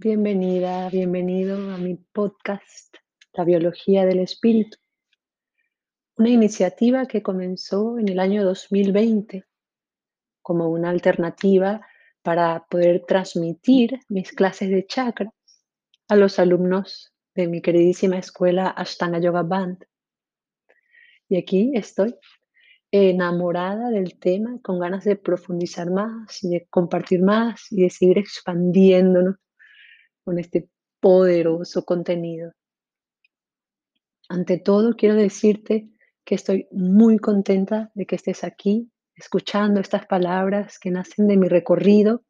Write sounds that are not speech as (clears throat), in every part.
Bienvenida, bienvenido a mi podcast, La Biología del Espíritu, una iniciativa que comenzó en el año 2020 como una alternativa para poder transmitir mis clases de chakra a los alumnos de mi queridísima escuela Ashtanga Yoga Band. Y aquí estoy enamorada del tema, con ganas de profundizar más y de compartir más y de seguir expandiéndonos con este poderoso contenido. Ante todo, quiero decirte que estoy muy contenta de que estés aquí escuchando estas palabras que nacen de mi recorrido,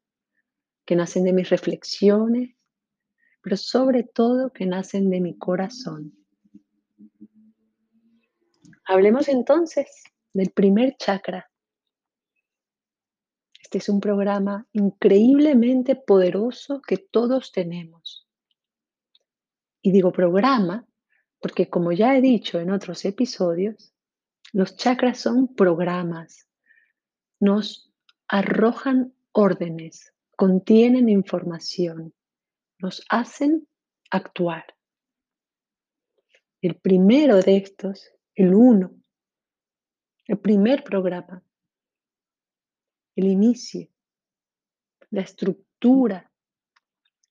que nacen de mis reflexiones, pero sobre todo que nacen de mi corazón. Hablemos entonces del primer chakra. Este es un programa increíblemente poderoso que todos tenemos. Y digo programa porque como ya he dicho en otros episodios, los chakras son programas. Nos arrojan órdenes, contienen información, nos hacen actuar. El primero de estos, el uno, el primer programa, el inicio, la estructura,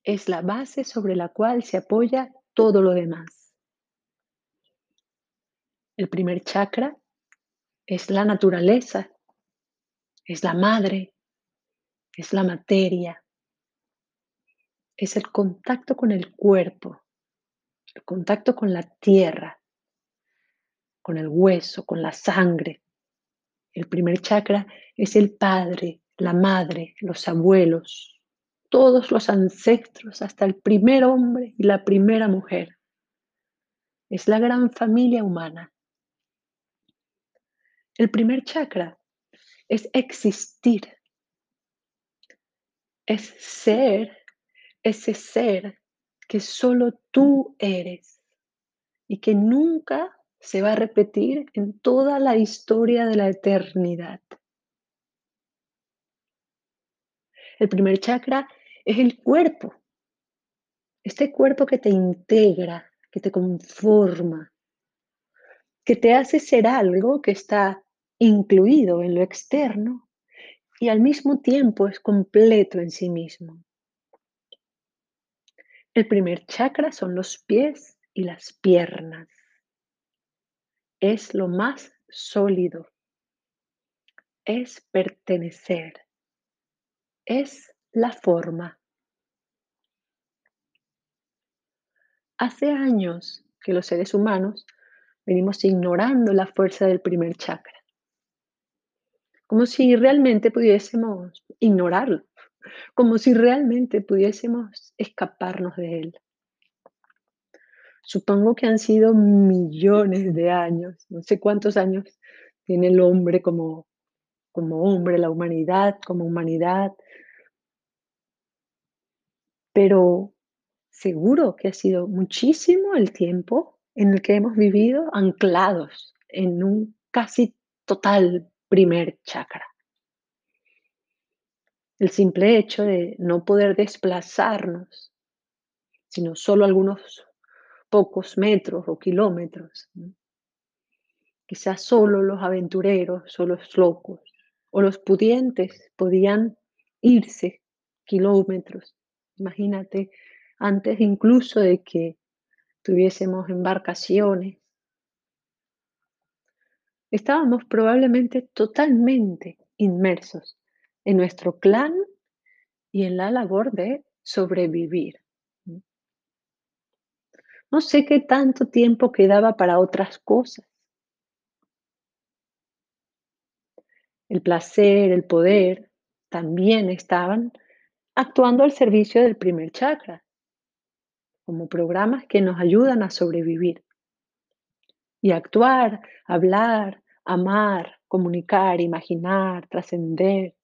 es la base sobre la cual se apoya todo lo demás. El primer chakra es la naturaleza, es la madre, es la materia, es el contacto con el cuerpo, el contacto con la tierra, con el hueso, con la sangre, el primer chakra es el padre, la madre, los abuelos, todos los ancestros, hasta el primer hombre y la primera mujer. Es la gran familia humana. El primer chakra es existir, es ser ese ser que solo tú eres y que nunca se va a repetir en toda la historia de la eternidad. El primer chakra es el cuerpo, este cuerpo que te integra, que te conforma, que te hace ser algo que está incluido en lo externo y al mismo tiempo es completo en sí mismo. El primer chakra son los pies y las piernas es lo más sólido, es pertenecer, es la forma. Hace años que los seres humanos venimos ignorando la fuerza del primer chakra, como si realmente pudiésemos ignorarlo, como si realmente pudiésemos escaparnos de él. Supongo que han sido millones de años, no sé cuántos años tiene el hombre como, como hombre, la humanidad como humanidad, pero seguro que ha sido muchísimo el tiempo en el que hemos vivido anclados en un casi total primer chakra. El simple hecho de no poder desplazarnos, sino solo algunos pocos metros o kilómetros. Quizás solo los aventureros o los locos o los pudientes podían irse kilómetros. Imagínate, antes incluso de que tuviésemos embarcaciones. Estábamos probablemente totalmente inmersos en nuestro clan y en la labor de sobrevivir. No sé qué tanto tiempo quedaba para otras cosas. El placer, el poder, también estaban actuando al servicio del primer chakra, como programas que nos ayudan a sobrevivir. Y actuar, hablar, amar, comunicar, imaginar, trascender.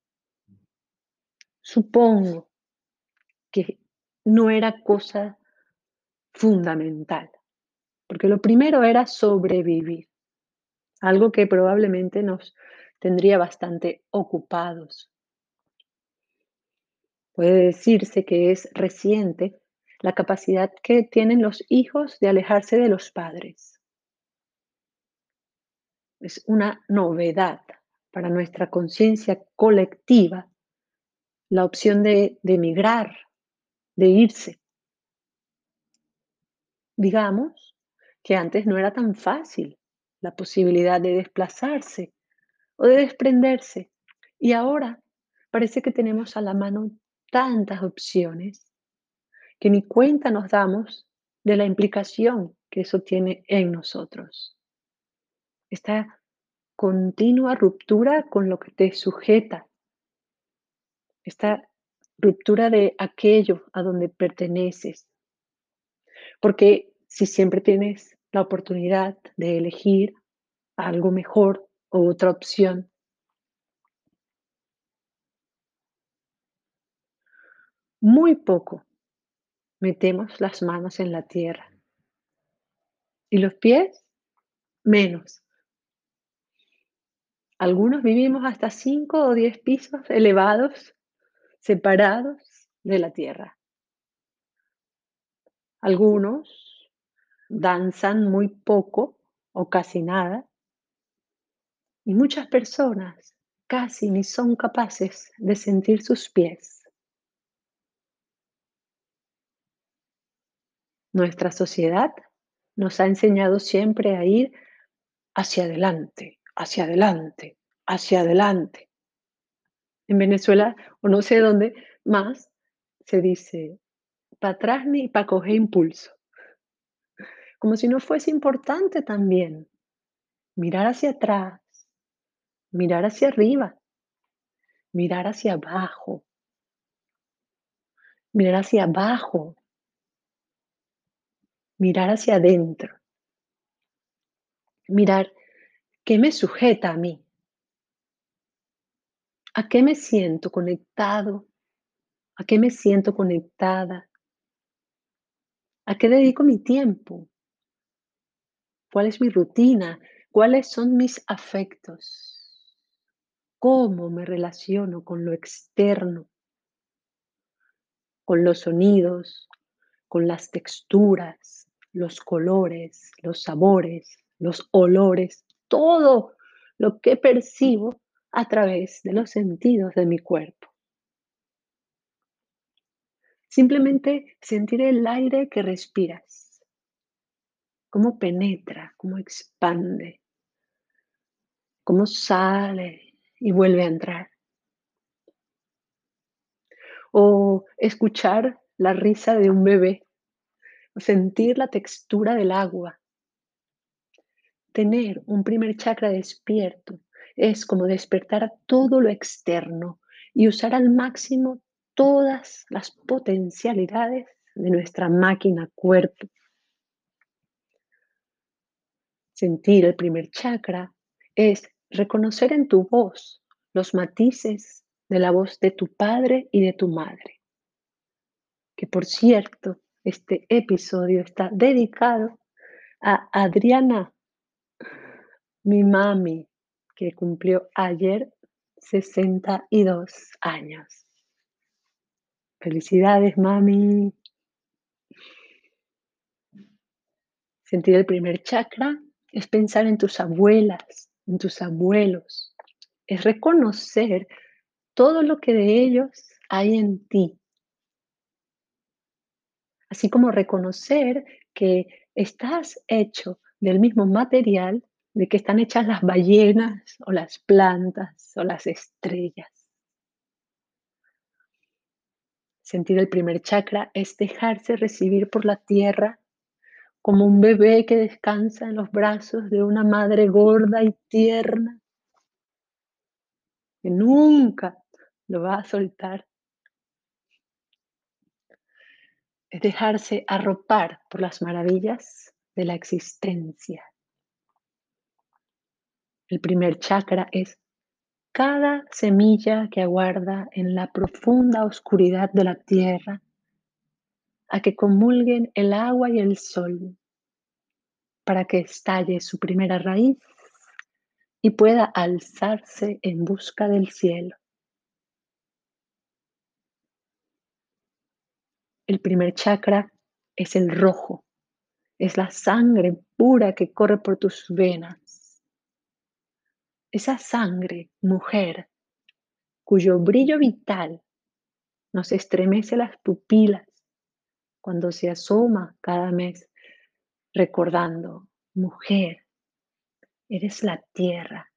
Supongo que no era cosa fundamental, porque lo primero era sobrevivir, algo que probablemente nos tendría bastante ocupados. Puede decirse que es reciente la capacidad que tienen los hijos de alejarse de los padres. Es una novedad para nuestra conciencia colectiva la opción de, emigrar, de irse. Digamos que antes no era tan fácil la posibilidad de desplazarse o de desprenderse. Y ahora parece que tenemos a la mano tantas opciones que ni cuenta nos damos de la implicación que eso tiene en nosotros. Esta continua ruptura con lo que te sujeta, esta ruptura de aquello a donde perteneces. Porque si siempre tienes la oportunidad de elegir algo mejor o otra opción, muy poco metemos las manos en la tierra. Y los pies, menos. Algunos vivimos hasta 5 o 10 pisos elevados, separados de la tierra. Algunos danzan muy poco o casi nada. Y muchas personas casi ni son capaces de sentir sus pies. Nuestra sociedad nos ha enseñado siempre a ir hacia adelante, hacia adelante, hacia adelante. En Venezuela, o no sé dónde más, se dice, para atrás ni para coger impulso. Como si no fuese importante también mirar hacia atrás, mirar hacia arriba, mirar hacia abajo, mirar hacia abajo, mirar hacia adentro, mirar qué me sujeta a mí, a qué me siento conectado, a qué me siento conectada, a qué dedico mi tiempo, cuál es mi rutina, cuáles son mis afectos, cómo me relaciono con lo externo, con los sonidos, con las texturas, los colores, los sabores, los olores, todo lo que percibo a través de los sentidos de mi cuerpo. Simplemente sentir el aire que respiras, cómo penetra, cómo expande, cómo sale y vuelve a entrar. O escuchar la risa de un bebé sentir la textura del agua. Tener un primer chakra despierto es como despertar todo lo externo y usar al máximo todas las potencialidades de nuestra máquina cuerpo. Sentir el primer chakra es reconocer en tu voz los matices de la voz de tu padre y de tu madre. Que por cierto, este episodio está dedicado a Adriana, mi mami, que cumplió ayer 62 años. Felicidades, mami. Sentir el primer chakra es pensar en tus abuelas, en tus abuelos. Es reconocer todo lo que de ellos hay en ti así como reconocer que estás hecho del mismo material de que están hechas las ballenas o las plantas o las estrellas. Sentir el primer chakra es dejarse recibir por la tierra como un bebé que descansa en los brazos de una madre gorda y tierna, que nunca lo va a soltar es dejarse arropar por las maravillas de la existencia. El primer chakra es cada semilla que aguarda en la profunda oscuridad de la tierra a que comulguen el agua y el sol para que estalle su primera raíz y pueda alzarse en busca del cielo. El primer chakra es el rojo, es la sangre pura que corre por tus venas. Esa sangre, mujer, cuyo brillo vital nos estremece las pupilas cuando se asoma cada mes recordando, mujer, eres la tierra,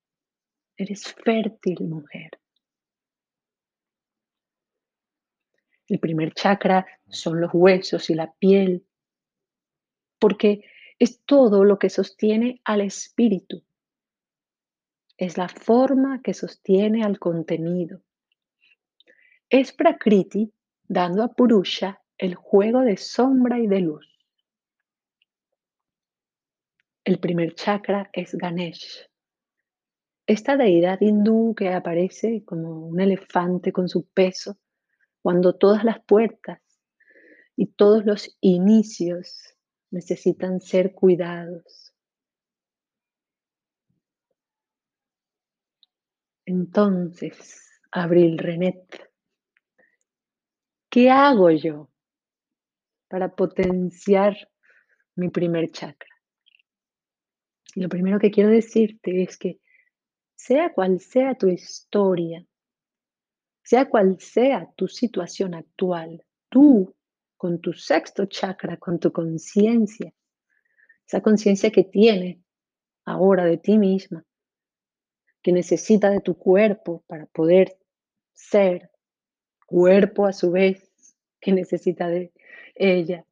eres fértil mujer. El primer chakra son los huesos y la piel, porque es todo lo que sostiene al espíritu. Es la forma que sostiene al contenido. Es Prakriti dando a Purusha el juego de sombra y de luz. El primer chakra es Ganesh, esta deidad hindú que aparece como un elefante con su peso cuando todas las puertas y todos los inicios necesitan ser cuidados. Entonces, Abril Renet, ¿qué hago yo para potenciar mi primer chakra? Y lo primero que quiero decirte es que sea cual sea tu historia, sea cual sea tu situación actual, tú con tu sexto chakra, con tu conciencia, esa conciencia que tiene ahora de ti misma, que necesita de tu cuerpo para poder ser, cuerpo a su vez que necesita de ella.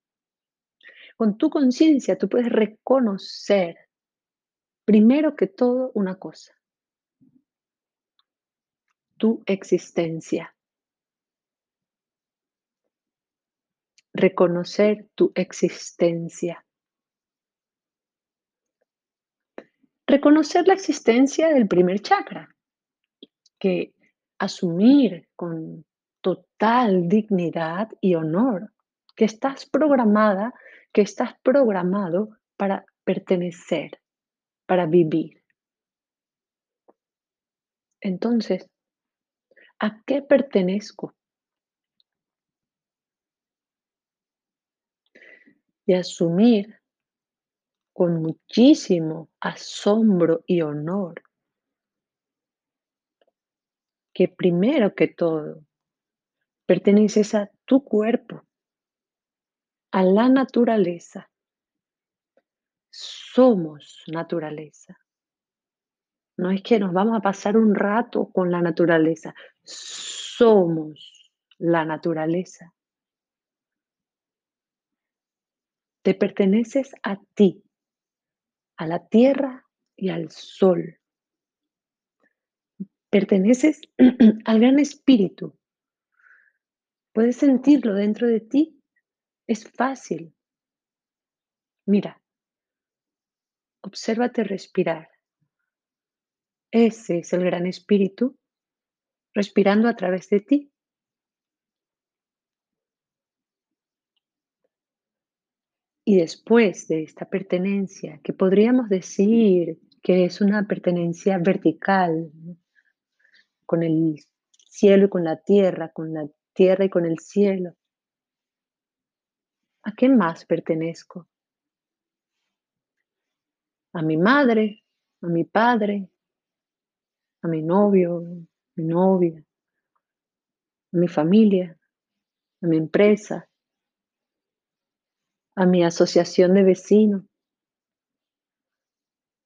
Con tu conciencia tú puedes reconocer, primero que todo, una cosa, tu existencia. Reconocer tu existencia. Reconocer la existencia del primer chakra, que asumir con total dignidad y honor que estás programada, que estás programado para pertenecer, para vivir. Entonces, ¿A qué pertenezco? Y asumir con muchísimo asombro y honor que primero que todo perteneces a tu cuerpo, a la naturaleza. Somos naturaleza. No es que nos vamos a pasar un rato con la naturaleza. Somos la naturaleza. Te perteneces a ti, a la tierra y al sol. Perteneces (clears throat) al gran espíritu. Puedes sentirlo dentro de ti. Es fácil. Mira, obsérvate respirar. Ese es el gran espíritu respirando a través de ti. Y después de esta pertenencia, que podríamos decir que es una pertenencia vertical, con el cielo y con la tierra, con la tierra y con el cielo, ¿a qué más pertenezco? A mi madre, a mi padre, a mi novio, mi novia, a mi familia, a mi empresa, a mi asociación de vecinos,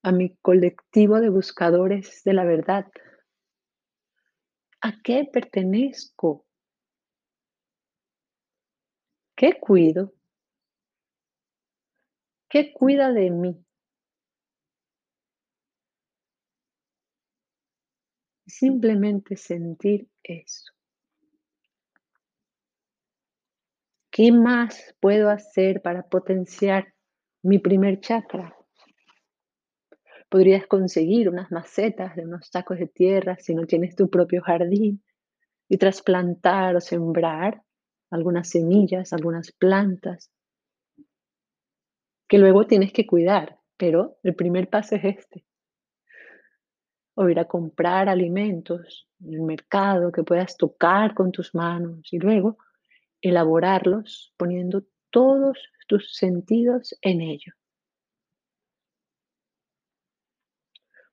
a mi colectivo de buscadores de la verdad. ¿A qué pertenezco? ¿Qué cuido? ¿Qué cuida de mí? Simplemente sentir eso. ¿Qué más puedo hacer para potenciar mi primer chakra? Podrías conseguir unas macetas de unos sacos de tierra si no tienes tu propio jardín y trasplantar o sembrar algunas semillas, algunas plantas que luego tienes que cuidar, pero el primer paso es este o ir a comprar alimentos en el mercado que puedas tocar con tus manos y luego elaborarlos poniendo todos tus sentidos en ello.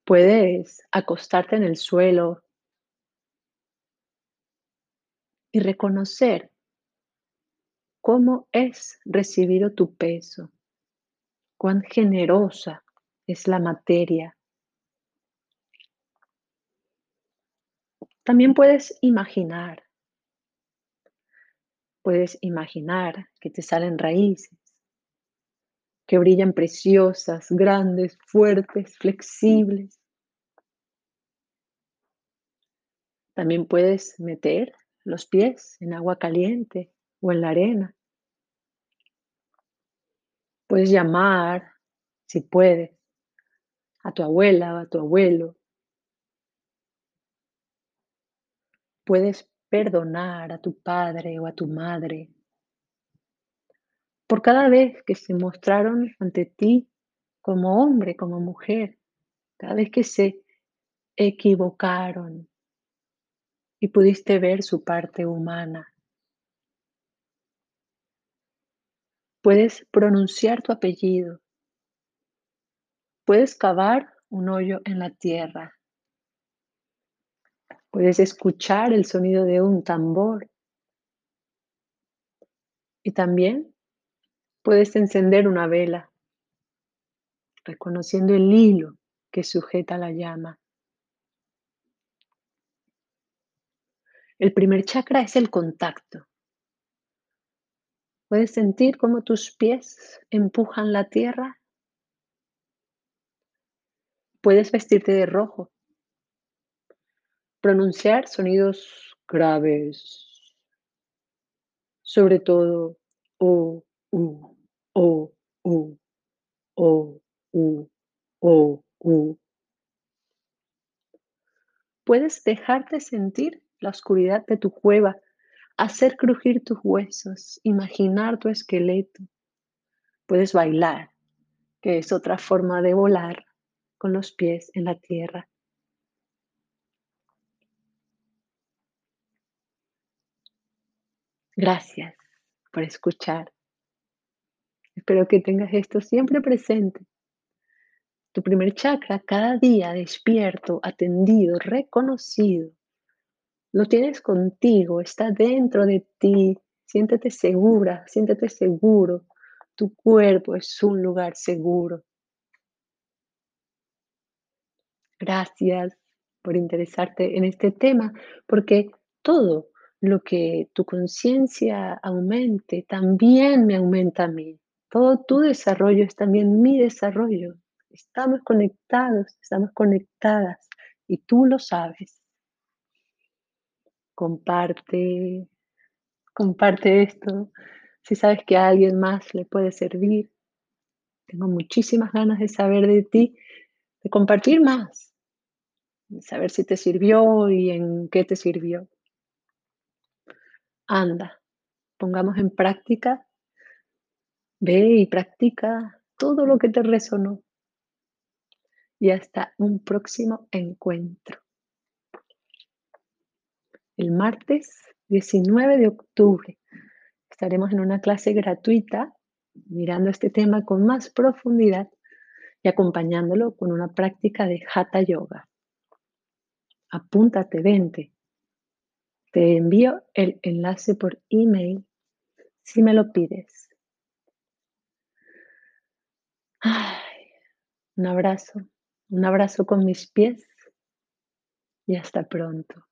Puedes acostarte en el suelo y reconocer cómo es recibido tu peso, cuán generosa es la materia. También puedes imaginar, puedes imaginar que te salen raíces, que brillan preciosas, grandes, fuertes, flexibles. También puedes meter los pies en agua caliente o en la arena. Puedes llamar, si puedes, a tu abuela o a tu abuelo. Puedes perdonar a tu padre o a tu madre por cada vez que se mostraron ante ti como hombre, como mujer, cada vez que se equivocaron y pudiste ver su parte humana. Puedes pronunciar tu apellido. Puedes cavar un hoyo en la tierra. Puedes escuchar el sonido de un tambor. Y también puedes encender una vela, reconociendo el hilo que sujeta la llama. El primer chakra es el contacto. Puedes sentir cómo tus pies empujan la tierra. Puedes vestirte de rojo. Pronunciar sonidos graves. Sobre todo O, U, O, U, O, U, O, U. Puedes dejarte sentir la oscuridad de tu cueva hacer crujir tus huesos, imaginar tu esqueleto. Puedes bailar, que es otra forma de volar con los pies en la tierra. Gracias por escuchar. Espero que tengas esto siempre presente. Tu primer chakra cada día despierto, atendido, reconocido lo tienes contigo, está dentro de ti. Siéntete segura, siéntete seguro. Tu cuerpo es un lugar seguro. Gracias por interesarte en este tema, porque todo lo que tu conciencia aumente también me aumenta a mí. Todo tu desarrollo es también mi desarrollo. Estamos conectados, estamos conectadas y tú lo sabes comparte, comparte esto. Si sabes que a alguien más le puede servir, tengo muchísimas ganas de saber de ti, de compartir más, de saber si te sirvió y en qué te sirvió. Anda, pongamos en práctica, ve y practica todo lo que te resonó. Y hasta un próximo encuentro el martes 19 de octubre. Estaremos en una clase gratuita mirando este tema con más profundidad y acompañándolo con una práctica de Hatha Yoga. Apúntate, vente. Te envío el enlace por email si me lo pides. un abrazo, un abrazo con mis pies y hasta pronto.